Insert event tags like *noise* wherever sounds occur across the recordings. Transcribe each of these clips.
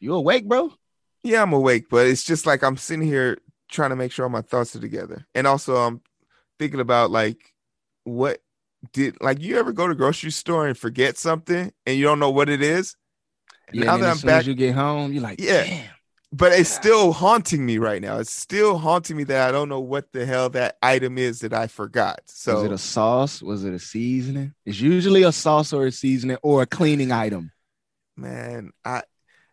You awake, bro? Yeah, I'm awake, but it's just like I'm sitting here trying to make sure all my thoughts are together. And also I'm thinking about like what did like you ever go to grocery store and forget something and you don't know what it is? Yeah, now and that I'm as soon as back, you get home, you're like, Yeah. damn. but it's still haunting me right now. It's still haunting me that I don't know what the hell that item is that I forgot. So was it a sauce? Was it a seasoning? It's usually a sauce or a seasoning or a cleaning item. man, I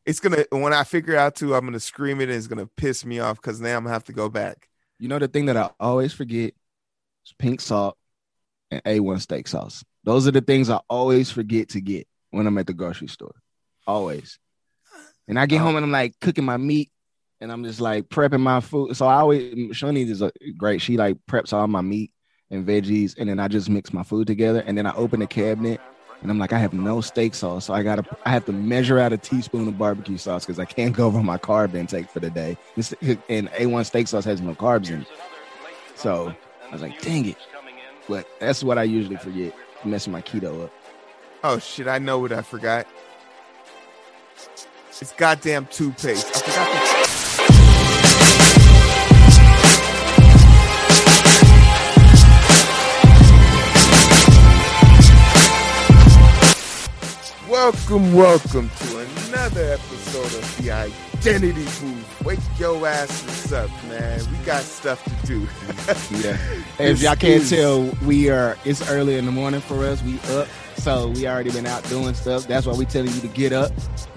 it's gonna when I figure out to, I'm gonna scream it and it's gonna piss me off because now I'm gonna have to go back. You know the thing that I always forget is pink salt and A1 steak sauce. Those are the things I always forget to get when I'm at the grocery store. Always. And I get Oh. home and I'm like cooking my meat and I'm just like prepping my food. So I always Shani is a great. She like preps all my meat and veggies and then I just mix my food together and then I open the cabinet and I'm like I have no steak sauce. So I gotta I have to measure out a teaspoon of barbecue sauce because I can't go over my carb intake for the day. And A1 steak sauce has no carbs in it. So I was like, dang it. But that's what I usually forget, messing my keto up. Oh shit, I know what I forgot. It's goddamn toothpaste. I forgot to- Welcome, welcome to another episode of the Identity Booth. Wake your asses up, man. We got stuff to do. *laughs* Yeah. If y'all can't tell, we are it's early in the morning for us. We up. So we already been out doing stuff. That's why we telling you to get up.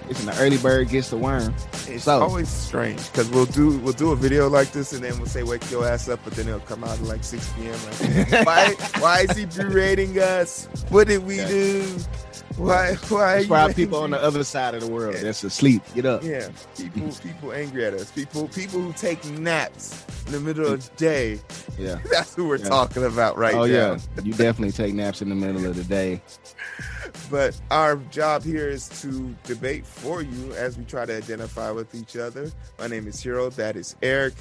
It's an early bird gets the worm. It's So- always strange because we'll do we'll do a video like this and then we'll say wake your ass up, but then it'll come out at like 6 p.m. Like, *laughs* why why is he berating us? What did we Yeah. do? Why why? That's are *laughs* why *laughs* people on the other side of the world Yeah. that's asleep. Get up. Yeah, people people angry at us. People people who take naps in the middle of the day. Yeah. *laughs* That's who we're Yeah. talking about right oh now. Oh yeah. You definitely take naps in the middle of the day. But our job here is to debate for you as we try to identify with each other. My name is Heero. That is Eric.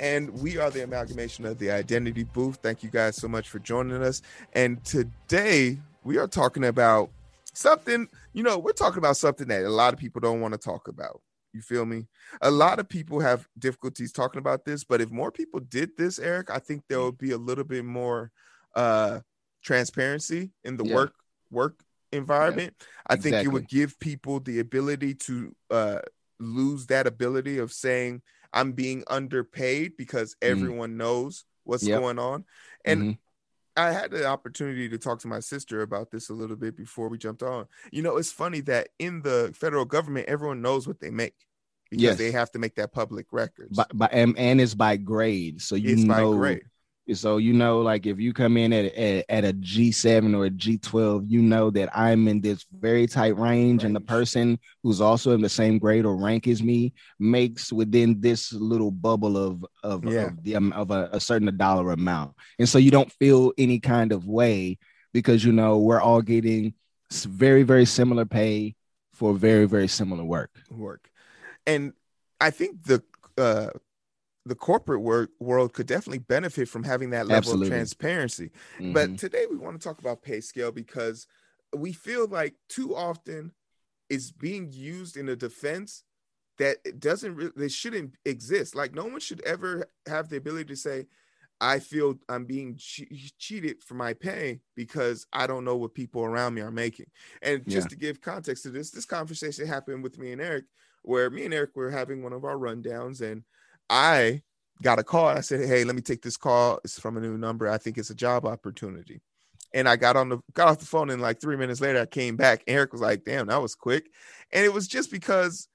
And we are the amalgamation of the Identity Booth. Thank you guys so much for joining us. And today we are talking about something, you know, we're talking about something that a lot of people don't want to talk about. You feel me? A lot of people have difficulties talking about this, but if more people did this, Eric, I think there would be a little bit more uh transparency in the Yeah. work work environment. I think it would give people the ability to uh lose that ability of saying I'm being underpaid because everyone knows what's Mm. Yep. going on. And Mhm. I had the opportunity to talk to my sister about this a little bit before we jumped on. You know, it's funny that in the federal government, everyone knows what they make because Yes. they have to make that public records. But, and, and it's by grade. So you it's by know grade. So you know, like if you come in at at, at a G seven or a G twelve, you know that I'm in this very tight range, and the person who's also in the same grade or rank as me makes within this little bubble of of, Yeah. of the um, of a, a certain dollar amount, and so you don't feel any kind of way because you know we're all getting very very similar pay for very very similar work. work. And I think the uh the corporate work world could definitely benefit from having that level Absolutely. of transparency. Mhm. But today we want to talk about pay scale because we feel like too often it's being used in a defense that it doesn't really they shouldn't exist. Like no one should ever have the ability to say, I feel I'm being che- cheated for my pay because I don't know what people around me are making. And just Yeah. to give context to this, this conversation happened with me and Eric, where me and Eric were having one of our rundowns, and I got a call. I said, "Hey, let me take this call. It's from a new number. I think it's a job opportunity." And I got on the got off the phone, and like three minutes later, I came back. Eric was like, "Damn, that was quick," and it was just because,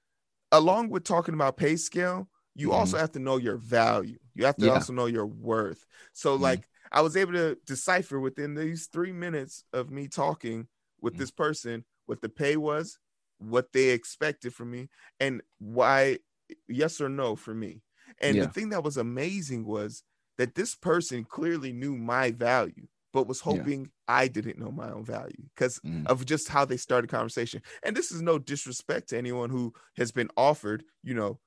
along with talking about pay scale, you Mhm. also have to know your value. You have to Yeah. also know your worth. So, Mhm. like, I was able to decipher within these three minutes of me talking with Mhm. this person what the pay was, what they expected from me, and why yes or no for me. And Yeah. the thing that was amazing was that this person clearly knew my value, but was Yeah. hoping I didn't know my own value because Mhm. of just how they started conversation. And this is no disrespect to anyone who has been offered, you know,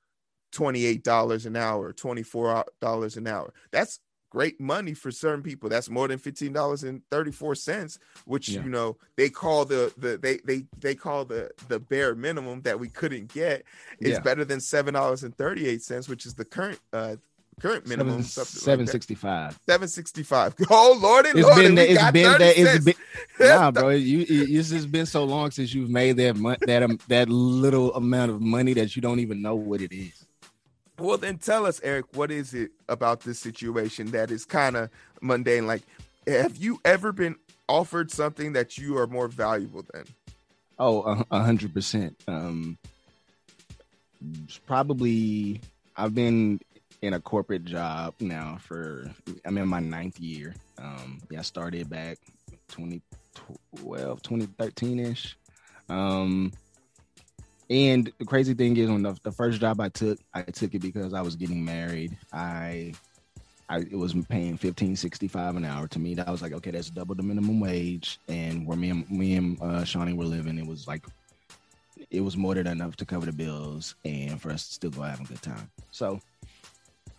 $28 an hour, $24 an hour. That's great money for certain people. That's more than fifteen dollars and thirty four cents, which Yeah. you know they call the the they they they call the the bare minimum that we couldn't get is Yeah. better than seven dollars and thirty eight cents, which is the current uh current minimum. Seven something seven like that. sixty five. Seven sixty five. *laughs* Oh lordy, It's lordy, been that. It's been that. It's been nah, *laughs* bro. You, it's just been so long since you've made that that um, that little amount of money that you don't even know what it is. Well, then tell us, Eric, what is it about this situation that is kind of mundane? Like, have you ever been offered something that you are more valuable than? Oh, a- hundred percent. Um, probably I've been in a corporate job now for I'm in my ninth year. Um, yeah, I started back 2012, 2013 ish. Um, and the crazy thing is, when the, the first job I took, I took it because I was getting married. I I it was paying fifteen sixty five an hour to me. That was like okay, that's double the minimum wage. And where me and me and uh, Shawnee were living, it was like it was more than enough to cover the bills and for us to still go have a good time. So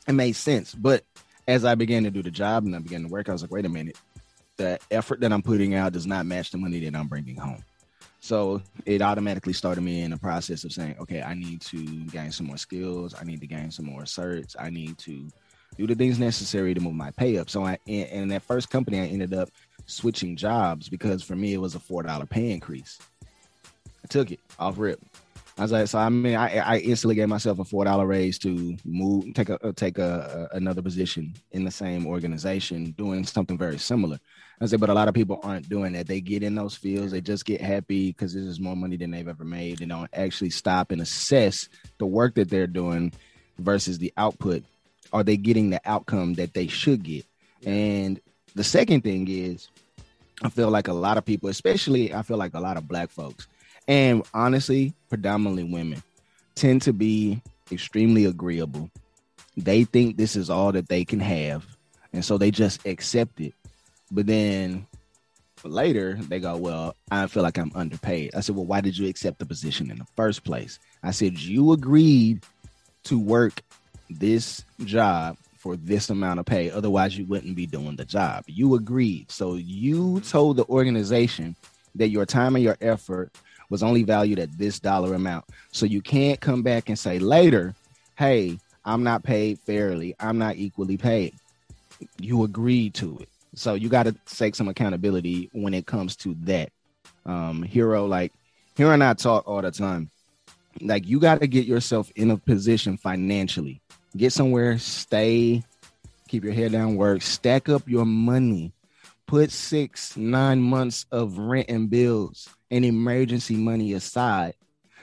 it made sense. But as I began to do the job and I began to work, I was like, wait a minute, the effort that I'm putting out does not match the money that I'm bringing home. So it automatically started me in the process of saying, okay, I need to gain some more skills. I need to gain some more certs. I need to do the things necessary to move my pay up. So I in, in that first company, I ended up switching jobs because for me it was a four dollar pay increase. I took it off rip. I was like, so I mean, I, I instantly gave myself a four dollar raise to move, take a uh, take a, a another position in the same organization, doing something very similar. I said, but a lot of people aren't doing that. They get in those fields, they just get happy because this is more money than they've ever made. They don't actually stop and assess the work that they're doing versus the output. Are they getting the outcome that they should get? And the second thing is, I feel like a lot of people, especially I feel like a lot of black folks, and honestly, predominantly women, tend to be extremely agreeable. They think this is all that they can have. And so they just accept it. But then later they go, Well, I feel like I'm underpaid. I said, Well, why did you accept the position in the first place? I said, You agreed to work this job for this amount of pay. Otherwise, you wouldn't be doing the job. You agreed. So you told the organization that your time and your effort was only valued at this dollar amount. So you can't come back and say later, hey, I'm not paid fairly. I'm not equally paid. You agreed to it. So you got to take some accountability when it comes to that. Um, Heero, like, Heero and I talk all the time. Like, you got to get yourself in a position financially. Get somewhere, stay, keep your head down, work, stack up your money put six, nine months of rent and bills and emergency money aside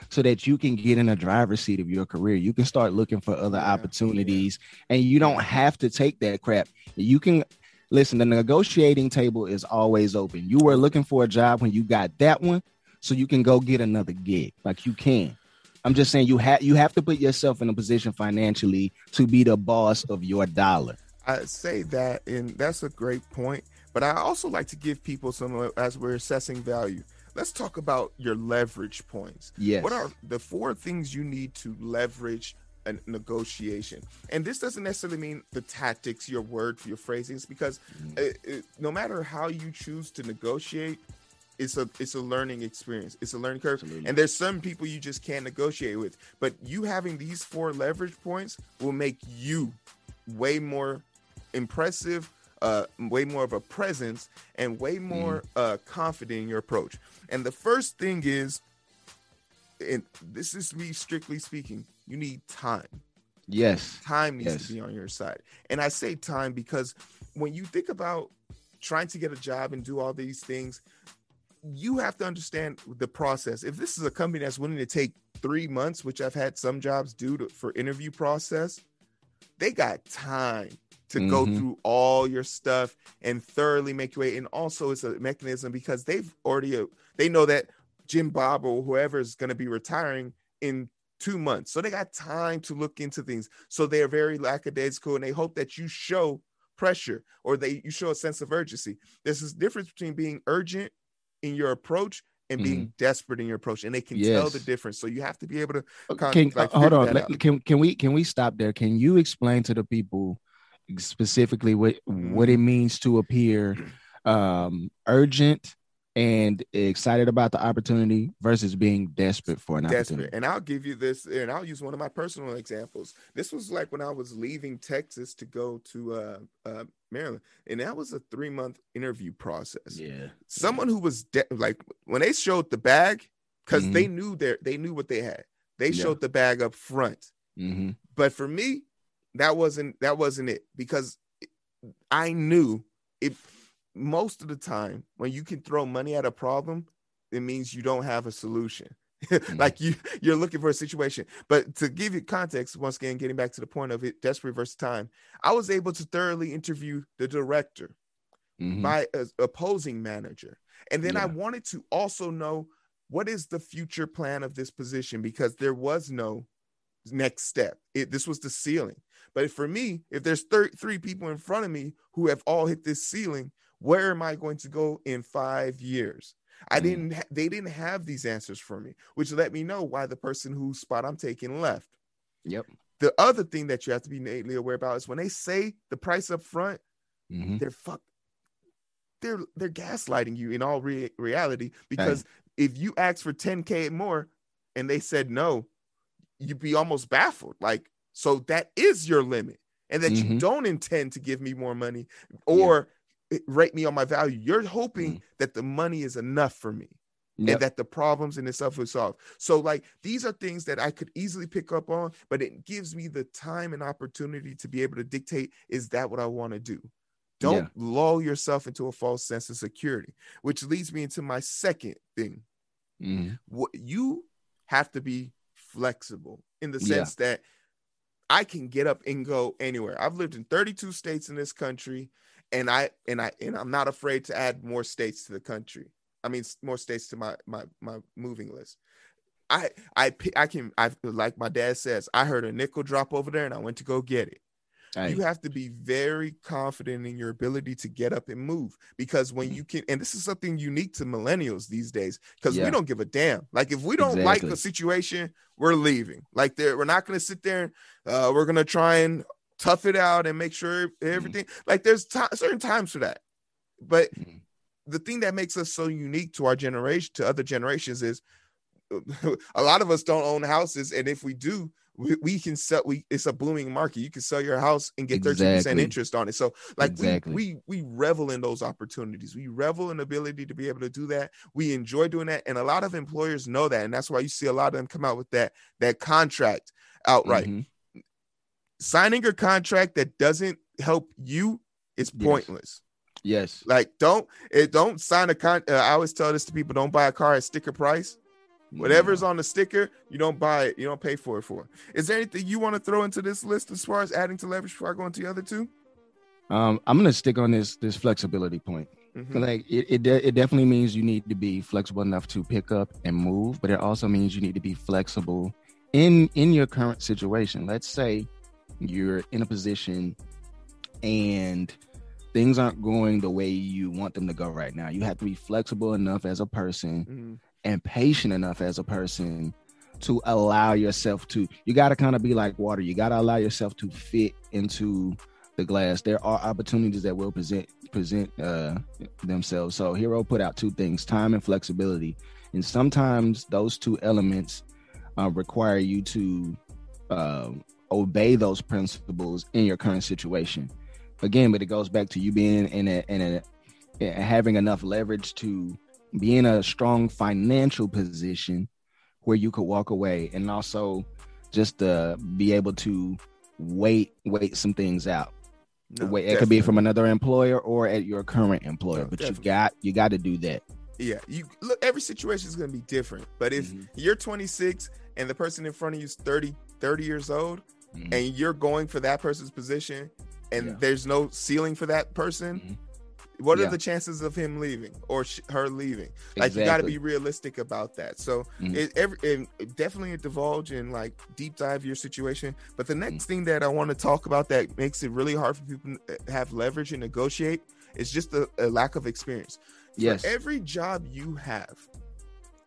so that you can get in a driver's seat of your career. You can start looking for other Yeah, opportunities and you don't have to take that crap. You can listen, the negotiating table is always open. You were looking for a job when you got that one, so you can go get another gig. Like you can. I'm just saying you have you have to put yourself in a position financially to be the boss of your dollar. I say that, and that's a great point. But I also like to give people some uh, as we're assessing value. Let's talk about your leverage points. Yes. What are the four things you need to leverage a negotiation? And this doesn't necessarily mean the tactics, your word, your phrasings, because mm-hmm. it, it, no matter how you choose to negotiate, it's a it's a learning experience. It's a learning curve. Absolutely. And there's some people you just can't negotiate with. But you having these four leverage points will make you way more impressive, uh, way more of a presence, and way more uh, confident in your approach. And the first thing is, and this is me strictly speaking, you need time. Yes. Time needs Yes. to be on your side. And I say time because when you think about trying to get a job and do all these things, you have to understand the process. If this is a company that's willing to take three months, which I've had some jobs do to, for interview process, they got time to go Mhm. through all your stuff and thoroughly make your way. And also, it's a mechanism because they've already uh, they know that Jim Bob or whoever is going to be retiring in two months, so they got time to look into things. So they are very lackadaisical, and they hope that you show pressure or they you show a sense of urgency. There's this difference between being urgent in your approach and being desperate in your approach, and they can tell the Mm-hmm. Difference. So you have to be able to Con- Can, like, uh, hold on. Can can we can we stop there? Can you explain to the people specifically what what it means to appear um, urgent and excited about the opportunity versus being desperate for an desperate. opportunity. And I'll give you this, and I'll use one of my personal examples. This was like when I was leaving Texas to go to uh, uh, Maryland, and that was a three month interview process. Yeah, someone who was de- like when they showed the bag because mm-hmm. they knew their they knew what they had. They yeah. showed the bag up front. Mm-hmm. But for me, that wasn't that wasn't it because I knew if most of the time when you can throw money at a problem, it means you don't have a solution. mm-hmm. *laughs* like you you're looking for a situation. But to give you context, once again, getting back to the point of it, desperate versus time, I was able to thoroughly interview the director, mm-hmm. my uh, opposing manager, and then yeah. I wanted to also know what is the future plan of this position because there was no next step. It, this was the ceiling. But for me, if there's thir- three people in front of me who have all hit this ceiling, where am I going to go in five years? I mm. didn't. Ha- they didn't have these answers for me, which let me know why the person whose spot I'm taking left. Yep. The other thing that you have to be innately aware about is when they say the price up front, mm-hmm. they're fuck. They're they're gaslighting you in all re- reality because if you ask for 10k more and they said no, you'd be almost baffled. Like, so that is your limit, and that mm-hmm. you don't intend to give me more money or yeah. rate me on my value. You're hoping mm-hmm. that the money is enough for me. Yep. and that the problems in itself will solve. So, like, these are things that I could easily pick up on, but it gives me the time and opportunity to be able to dictate is that what I want to do? Don't yeah. lull yourself into a false sense of security, which leads me into my second thing. Mm-hmm. What you have to be flexible in the sense yeah. that I can get up and go anywhere. I've lived in 32 states in this country and I and I and I'm not afraid to add more states to the country. I mean more states to my my my moving list. I I I can I like my dad says, I heard a nickel drop over there and I went to go get it. Right. You have to be very confident in your ability to get up and move because when mm-hmm. you can, and this is something unique to millennials these days because yeah. we don't give a damn. Like if we don't exactly. like a situation, we're leaving. Like we're not going to sit there uh, we're going to try and tough it out and make sure mm-hmm. everything. Mm. Like there's t- certain times for that, but mm. the thing that makes us so unique to our generation, to other generations, is *laughs* a lot of us don't own houses, and if we do, we, we can sell we it's a booming market. You can sell your house and get 30 percent interest on it. So like exactly. we, we we revel in those opportunities. We revel in the ability to be able to do that. We enjoy doing that and a lot of employers know that and that's why you see a lot of them come out with that that contract outright. Mm-hmm. signing a contract that doesn't help you is pointless. Yes, yes. like don't it don't sign a con uh, i always tell this to people don't buy a car at sticker price Whatever's on the sticker, you don't buy it. You don't pay for it for. Is there anything you want to throw into this list as far as adding to leverage before I go into the other two? Um, I'm gonna stick on this this flexibility point. Mm-hmm. Like it, it, de- it definitely means you need to be flexible enough to pick up and move, but it also means you need to be flexible in in your current situation. Let's say you're in a position and things aren't going the way you want them to go right now. You have to be flexible enough as a person mm-hmm and patient enough as a person to allow yourself to you got to kind of be like water. You got to allow yourself to fit into the glass. There are opportunities that will present present uh, themselves. So Heero put out two things time and flexibility. And sometimes those two elements uh, require you to uh, obey those principles in your current situation. Again but it goes back to you being in a in a having enough leverage to be in a strong financial position where you could walk away and also just uh, be able to wait wait some things out no, wait it could be from another employer or at your current employer no, but definitely. you got you got to do that yeah you look every situation is going to be different but if mm-hmm. you're 26 and the person in front of you is 30 30 years old mm-hmm. and you're going for that person's position and yeah. there's no ceiling for that person mm-hmm. What yeah. are the chances of him leaving or sh- her leaving? Like exactly. you got to be realistic about that. So mm-hmm. it, every, it, definitely divulge and like deep dive your situation. But the next mm-hmm. thing that I want to talk about that makes it really hard for people to have leverage and negotiate is just a, a lack of experience. Yes. For every job you have,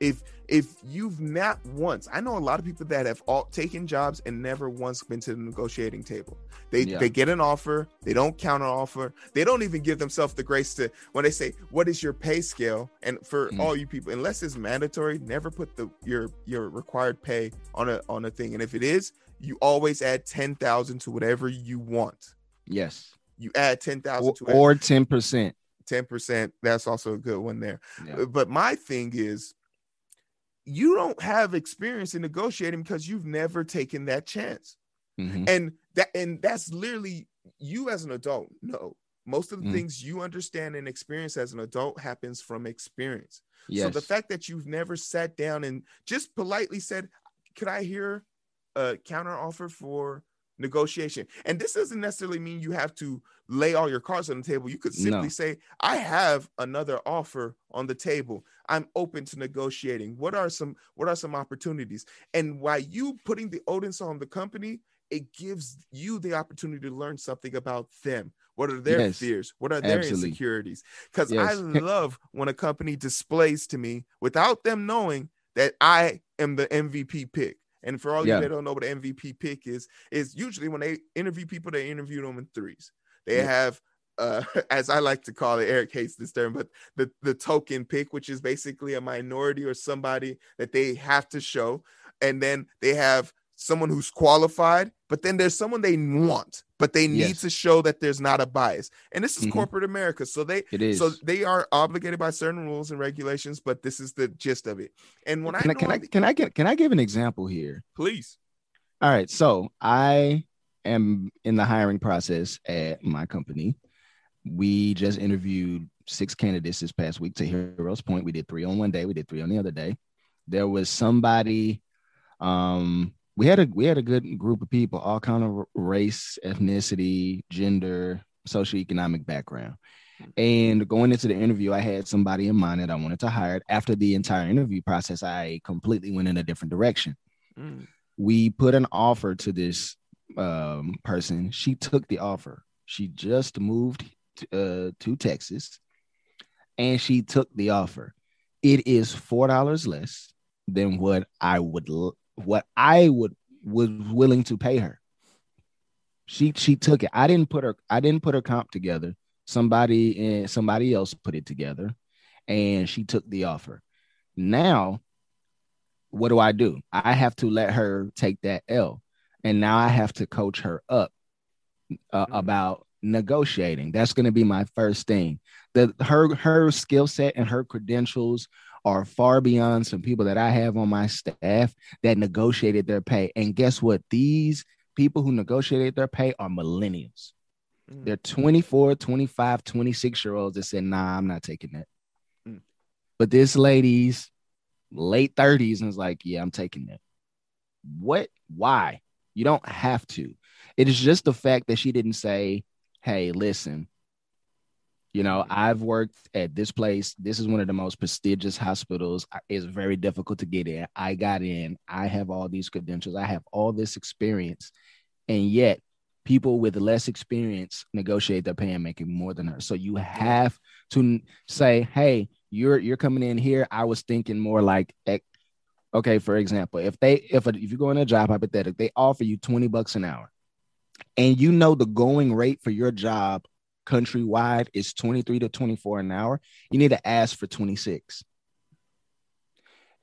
if if you've not once i know a lot of people that have all taken jobs and never once been to the negotiating table they Yeah. they get an offer they don't counter offer they don't even give themselves the grace to when they say what is your pay scale and for Mhm. all you people unless it's mandatory never put the your your required pay on a on a thing and if it is you always add 10,000 to whatever you want Yes. you add 10,000 Or, to or 10%. 10% that's also a good one there Yeah. but my thing is, you don't have experience in negotiating because you've never taken that chance. Mhm. And that and that's literally you as an adult. No, most of the Mm. things you understand and experience as an adult happens from experience. Yes. So the fact that you've never sat down and just politely said, "Could I hear a counter offer for negotiation?" And this doesn't necessarily mean you have to lay all your cards on the table. You could simply No. say, "I have another offer on the table. I'm open to negotiating. What are some what are some opportunities?" And while you putting the onus on the company, it gives you the opportunity to learn something about them. What are their Yes, fears? What are their absolutely. insecurities? Because I *laughs* love when a company displays to me without them knowing that I am the MVP pick. And for all Yeah. you that don't know what an MVP pick is, is usually when they interview people, they interview them in threes. They Yeah. have uh, *laughs* as I like to call it, Eric hates this term, but the, the token pick, which is basically a minority or somebody that they have to show. And then they have someone who's qualified, but then there's someone they want, but they need Yes. to show that there's not a bias. And this is Mhm. corporate America. So they It is. so they are obligated by certain rules and regulations, but this is the gist of it. And when can I, I, can I can I get can I give an example here? please, All right, so I am in the hiring process at my company. We just interviewed six candidates this past week to Heero's Point. We did three on one day, we did three on the other day. There was somebody um we had a we had a good group of people, all kind of race, ethnicity, gender, socioeconomic background. And going into the interview, I had somebody in mind that I wanted to hire. After the entire interview process, I completely went in a different direction Mm, we put an offer to this um, person. She took the offer. She just moved to, uh, to Texas, and she took the offer. It is four dollars less than what I would l- what I would was willing to pay her. She she took it. I didn't put her. I didn't put her comp together. Somebody and somebody else put it together, and she took the offer. Now what do I do? I have to let her take that L. And now I have to coach her up uh, Mhm. about negotiating. That's going to be my first thing. The her her skill set and her credentials are far beyond some people that I have on my staff that negotiated their pay. And guess what? These people who negotiated their pay are millennials. mm, They're 24, 25, 26 year olds that said, nah, I'm not taking that. Mm. But this lady's late 30s and is like, yeah, I'm taking that. What? Why? You don't have to. It is just the fact that she didn't say, hey, listen, you know, mm-hmm. I've worked at this place. This is one of the most prestigious hospitals. It's very difficult to get in. I got in. I have all these credentials. I have all this experience. And yet, people with less experience negotiate their pay and making more than her. So you have to say, "Hey, you're you're coming in here. I was thinking more like, eh, okay, for example, if they if a, if you go in a job hypothetical, they offer you twenty bucks an hour, and you know the going rate for your job countrywide is twenty three to twenty four an hour. You need to ask for twenty six.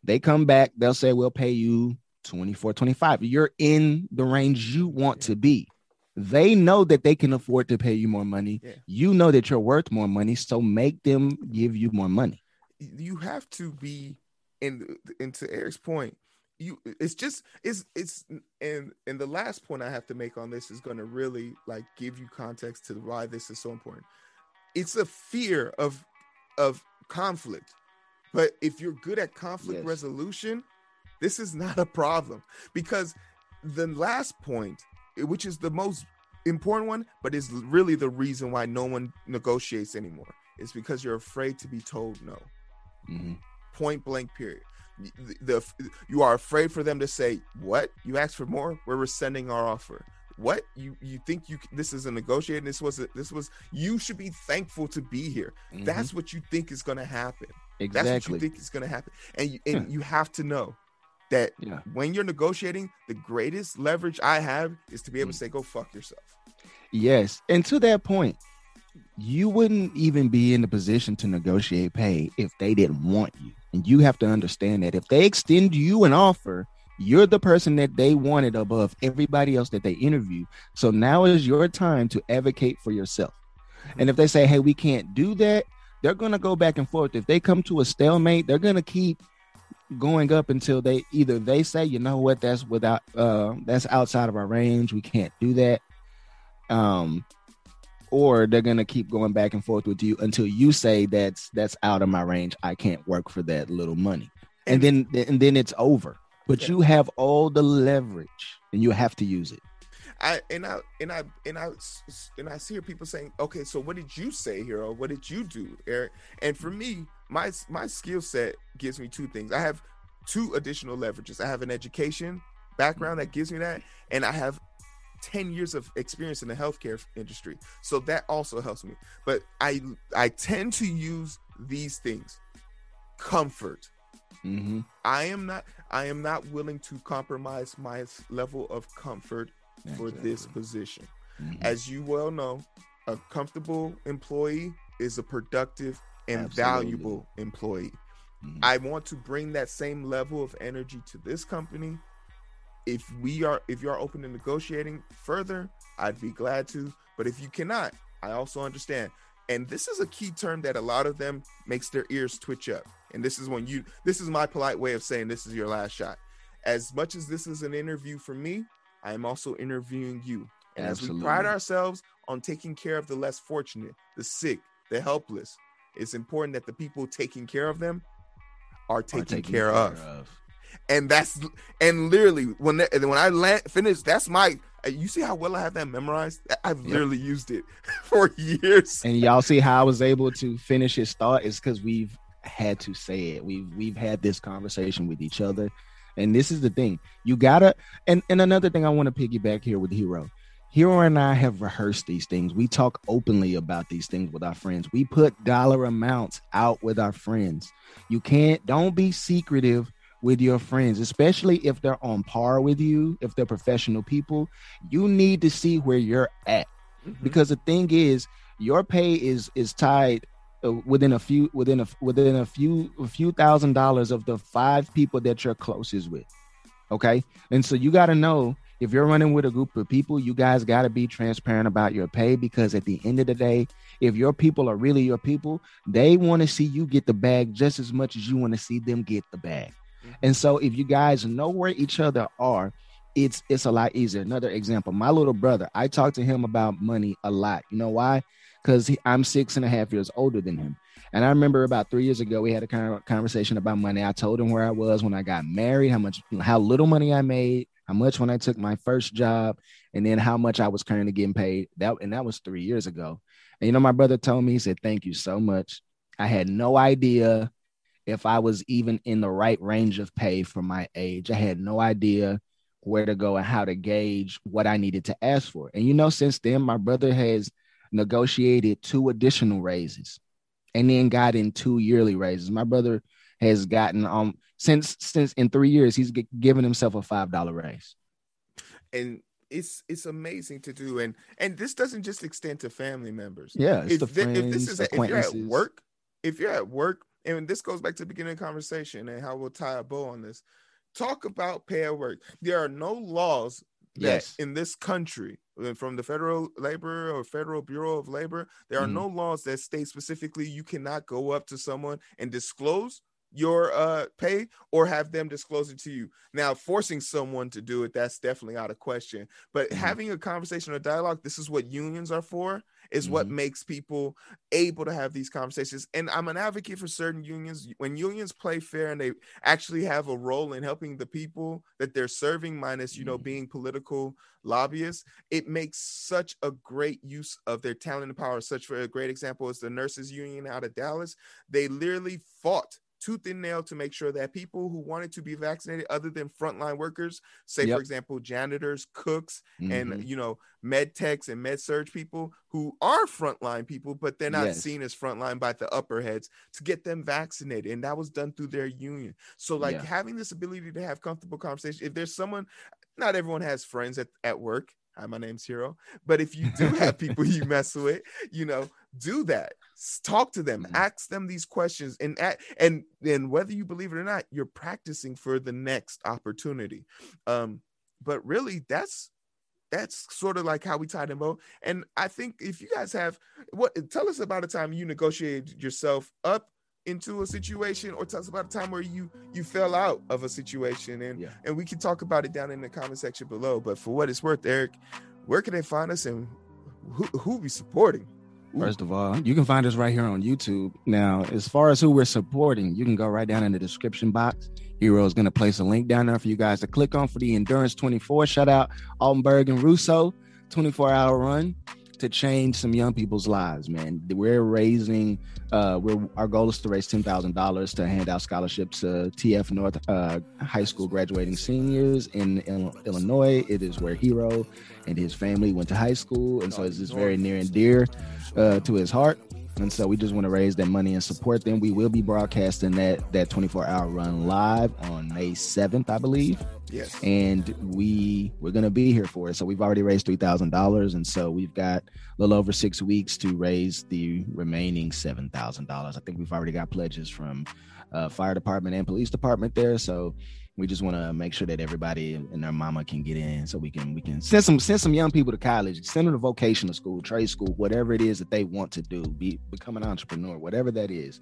They come back, they'll say we'll pay you 24, 25. You're in the range you want to be. They know that they can afford to pay you more money. Yeah. You know that you're worth more money, so make them give you more money. you have to be in and to Eric's point. You, it's just it's it's and and the last point I have to make on this is going to really like give you context to why this is so important. It's a fear of of conflict, but if you're good at conflict Yes. resolution, this is not a problem because the last point, which is the most important one, but is really the reason why no one negotiates anymore, is because you're afraid to be told no Mhm. point blank period the, the you are afraid for them to say what you asked for more we're rescinding our offer what you you think you this is a negotiating this was a, this was you should be thankful to be here Mhm. that's what you think is going to happen Exactly. That's what you think is going to happen. And you, and Yeah. you have to know that Yeah. when you're negotiating, the greatest leverage I have is to be able to Mm. say, "Go fuck yourself." Yes. And to that point, you wouldn't even be in the position to negotiate pay if they didn't want you. And you have to understand that if they extend you an offer, you're the person that they wanted above everybody else that they interview. So now is your time to advocate for yourself. And if they say, hey, we can't do that, they're going to go back and forth. If they come to a stalemate, they're going to keep going up until they either they say, you know what, that's without, uh, that's outside of our range. We can't do that. Um, or they're gonna keep going back and forth with you until you say that's that's out of my range. I can't work for that little money, and then and then it's over. But Yeah. you have all the leverage, and you have to use it. I and I and I and I and I see people saying, "Okay, so what did you say, Heero? What did you do, Eric?" And for me, my my skill set gives me two things. I have two additional leverages. I have an education background that gives me that, and I have 10 years of experience in the healthcare industry. So that also helps me. But I I tend to use these things. Comfort. Mm-hmm. I am not I am not willing to compromise my level of comfort for this position. Mhm. As you well know, a comfortable employee is a productive and Absolutely. valuable employee. Mhm. I want to bring that same level of energy to this company. If we are if you are open to negotiating further, I'd be glad to. But if you cannot, I also understand. And this is a key term that a lot of them makes their ears twitch up. And this is when you this is my polite way of saying this is your last shot. As much as this is an interview for me, I am also interviewing you. And as we pride ourselves on taking care of the less fortunate, the sick, the helpless, it's important that the people taking care of them are Are taken taken care, of. And that's and literally when that, when I land, finish, that's my. uh, You see how well I have that memorized? I've Yep. literally used it *laughs* for years. And y'all see how I was able to finish his thought is because we've had to say it. We've we've had this conversation with each other. And this is the thing. You gotta and, and another thing I want to piggyback here with Heero. Heero and I have rehearsed these things. We talk openly about these things with our friends. We put dollar amounts out with our friends. You can't don't be secretive with your friends, especially if they're on par with you, if they're professional people. You need to see where you're at Mhm. because the thing is your pay is is tied uh, within a few within a within a few a few thousand dollars of the five people that you're closest with okay and so you got to know if you're running with a group of people you guys got to be transparent about your pay because at the end of the day if your people are really your people they want to see you get the bag just as much as you want to see them get the bag and so if you guys know where each other are it's it's a lot easier. Another example, my little brother, I talk to him about money a lot. You know why? Because I'm six and a half years older than him. And I remember about three years ago, we had a conversation about money. I told him where I was when I got married, how much, how little money I made, how much when I took my first job, and then how much I was currently getting paid. That and that was three years ago. And you know, my brother told me, he said, "Thank you so much." I had no idea if I was even in the right range of pay for my age. I had no idea where to go and how to gauge what I needed to ask for. And you know, since then, my brother has negotiated two additional raises and then got in two yearly raises. My brother has gotten um since since in three years, he's g- given himself a five dollar raise. and it's it's amazing to do. And and this doesn't just extend to family members. Yeah, it's if, the friends, if this is a, if you're at work, if you're at work, and this goes back to the beginning of the conversation and how we'll tie a bow on this. Talk about pay at work. There are no laws that Yes. in this country, uh, from the Federal Labor or Federal Bureau of Labor, there are Mhm. no laws that state specifically you cannot go up to someone and disclose your uh pay or have them disclose it to you. Now, forcing someone to do it, that's definitely out of question. But Mhm. having a conversation or dialogue, this is what unions are for, is what Mhm. makes people able to have these conversations. And I'm an advocate for certain unions. When unions play fair and they actually have a role in helping the people that they're serving, minus, you know, Mhm. being political lobbyists, it makes such a great use of their talent and power. Such for a great example is the nurses union out of Dallas. They literally fought tooth and nail to make sure that people who wanted to be vaccinated, other than frontline workers, say Yep. for example, janitors, cooks, Mhm. and you know, med techs and med surg people who are frontline people, but they're not Yes. seen as frontline by the upper heads to get them vaccinated. And that was done through their union. So, like Yeah. having this ability to have comfortable conversation. If there's someone, not everyone has friends at, at work. Hi, my name's Heero. But if you do have *laughs* people you mess with, you know, do that. Talk to them, Mhm. ask them these questions, and and and whether you believe it or not, you're practicing for the next opportunity. Um, but really, that's that's sort of like how we tied them both. And I think if you guys have what tell us about a time you negotiated yourself up into a situation or tell us about a time where you you fell out of a situation and Yeah. and we can talk about it down in the comment section below but for what it's worth eric where can they find us and who who we supporting Ooh. First of all, you can find us right here on YouTube. Now, as far as who we're supporting, you can go right down in the description box. Heero is going to place a link down there for you guys to click on for the Endurance 24. Shout out Altenberg and Russo, 24 hour run to change some young people's lives, man. We're raising, uh, we're our goal is to raise ten thousand dollars to hand out scholarships to TF North uh, high school graduating seniors in, in Illinois. It is where Heero and his family went to high school, and so it's just very near and dear uh, to his heart. And so we just want to raise that money and support them. We will be broadcasting that that 24 hour run live on May 7th, I believe yes and we we're gonna be here for it. So we've already raised three thousand dollars, and so we've got a little over six weeks to raise the remaining seven thousand dollars. I think we've already got pledges from uh, fire department and police department there. So we just want to make sure that everybody and their mama can get in, so we can we can send some send some young people to college, send them to vocational school, trade school, whatever it is that they want to do, be become an entrepreneur, whatever that is.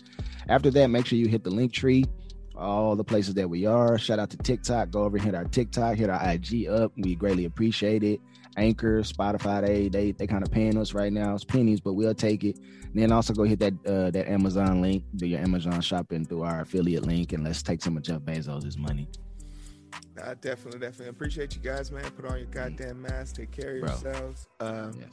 After that, make sure you hit the link tree all the places that we are. Shout out to TikTok. Go over and hit our TikTok, hit our IG up. We greatly appreciate it. Anchor, Spotify, they they they kind of paying us right now. It's pennies, but we'll take it. And then also go hit that uh, that Amazon link, do your Amazon shopping through our affiliate link, and let's take some of Jeff Bezos' money. i definitely definitely appreciate you guys man put on your goddamn mask take care of Bro. yourselves um Yes.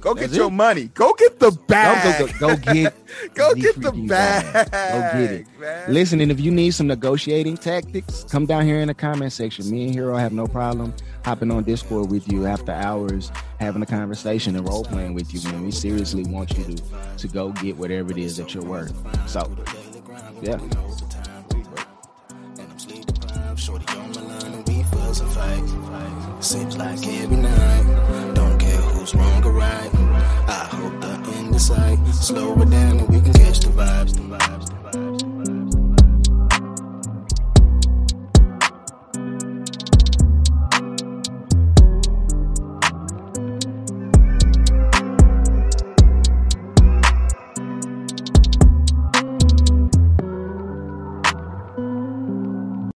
go get That's your money go get the bag Go, go, go get Go get the bag. bag. Go get *laughs* it. man. Listen, and if you need some negotiating tactics, come down here in the comment section. Me and Heero have no problem hopping on Discord with you after hours, having a conversation and role playing with you, man. We seriously want you to to go get whatever it is that you're worth. So, yeah. And I'm sleep deprived, shorty on my line and we fuss and fight. Seems like every night, don't care who's wrong or right. I hope the is sight. Slow it down and we can catch the vibes, the vibes.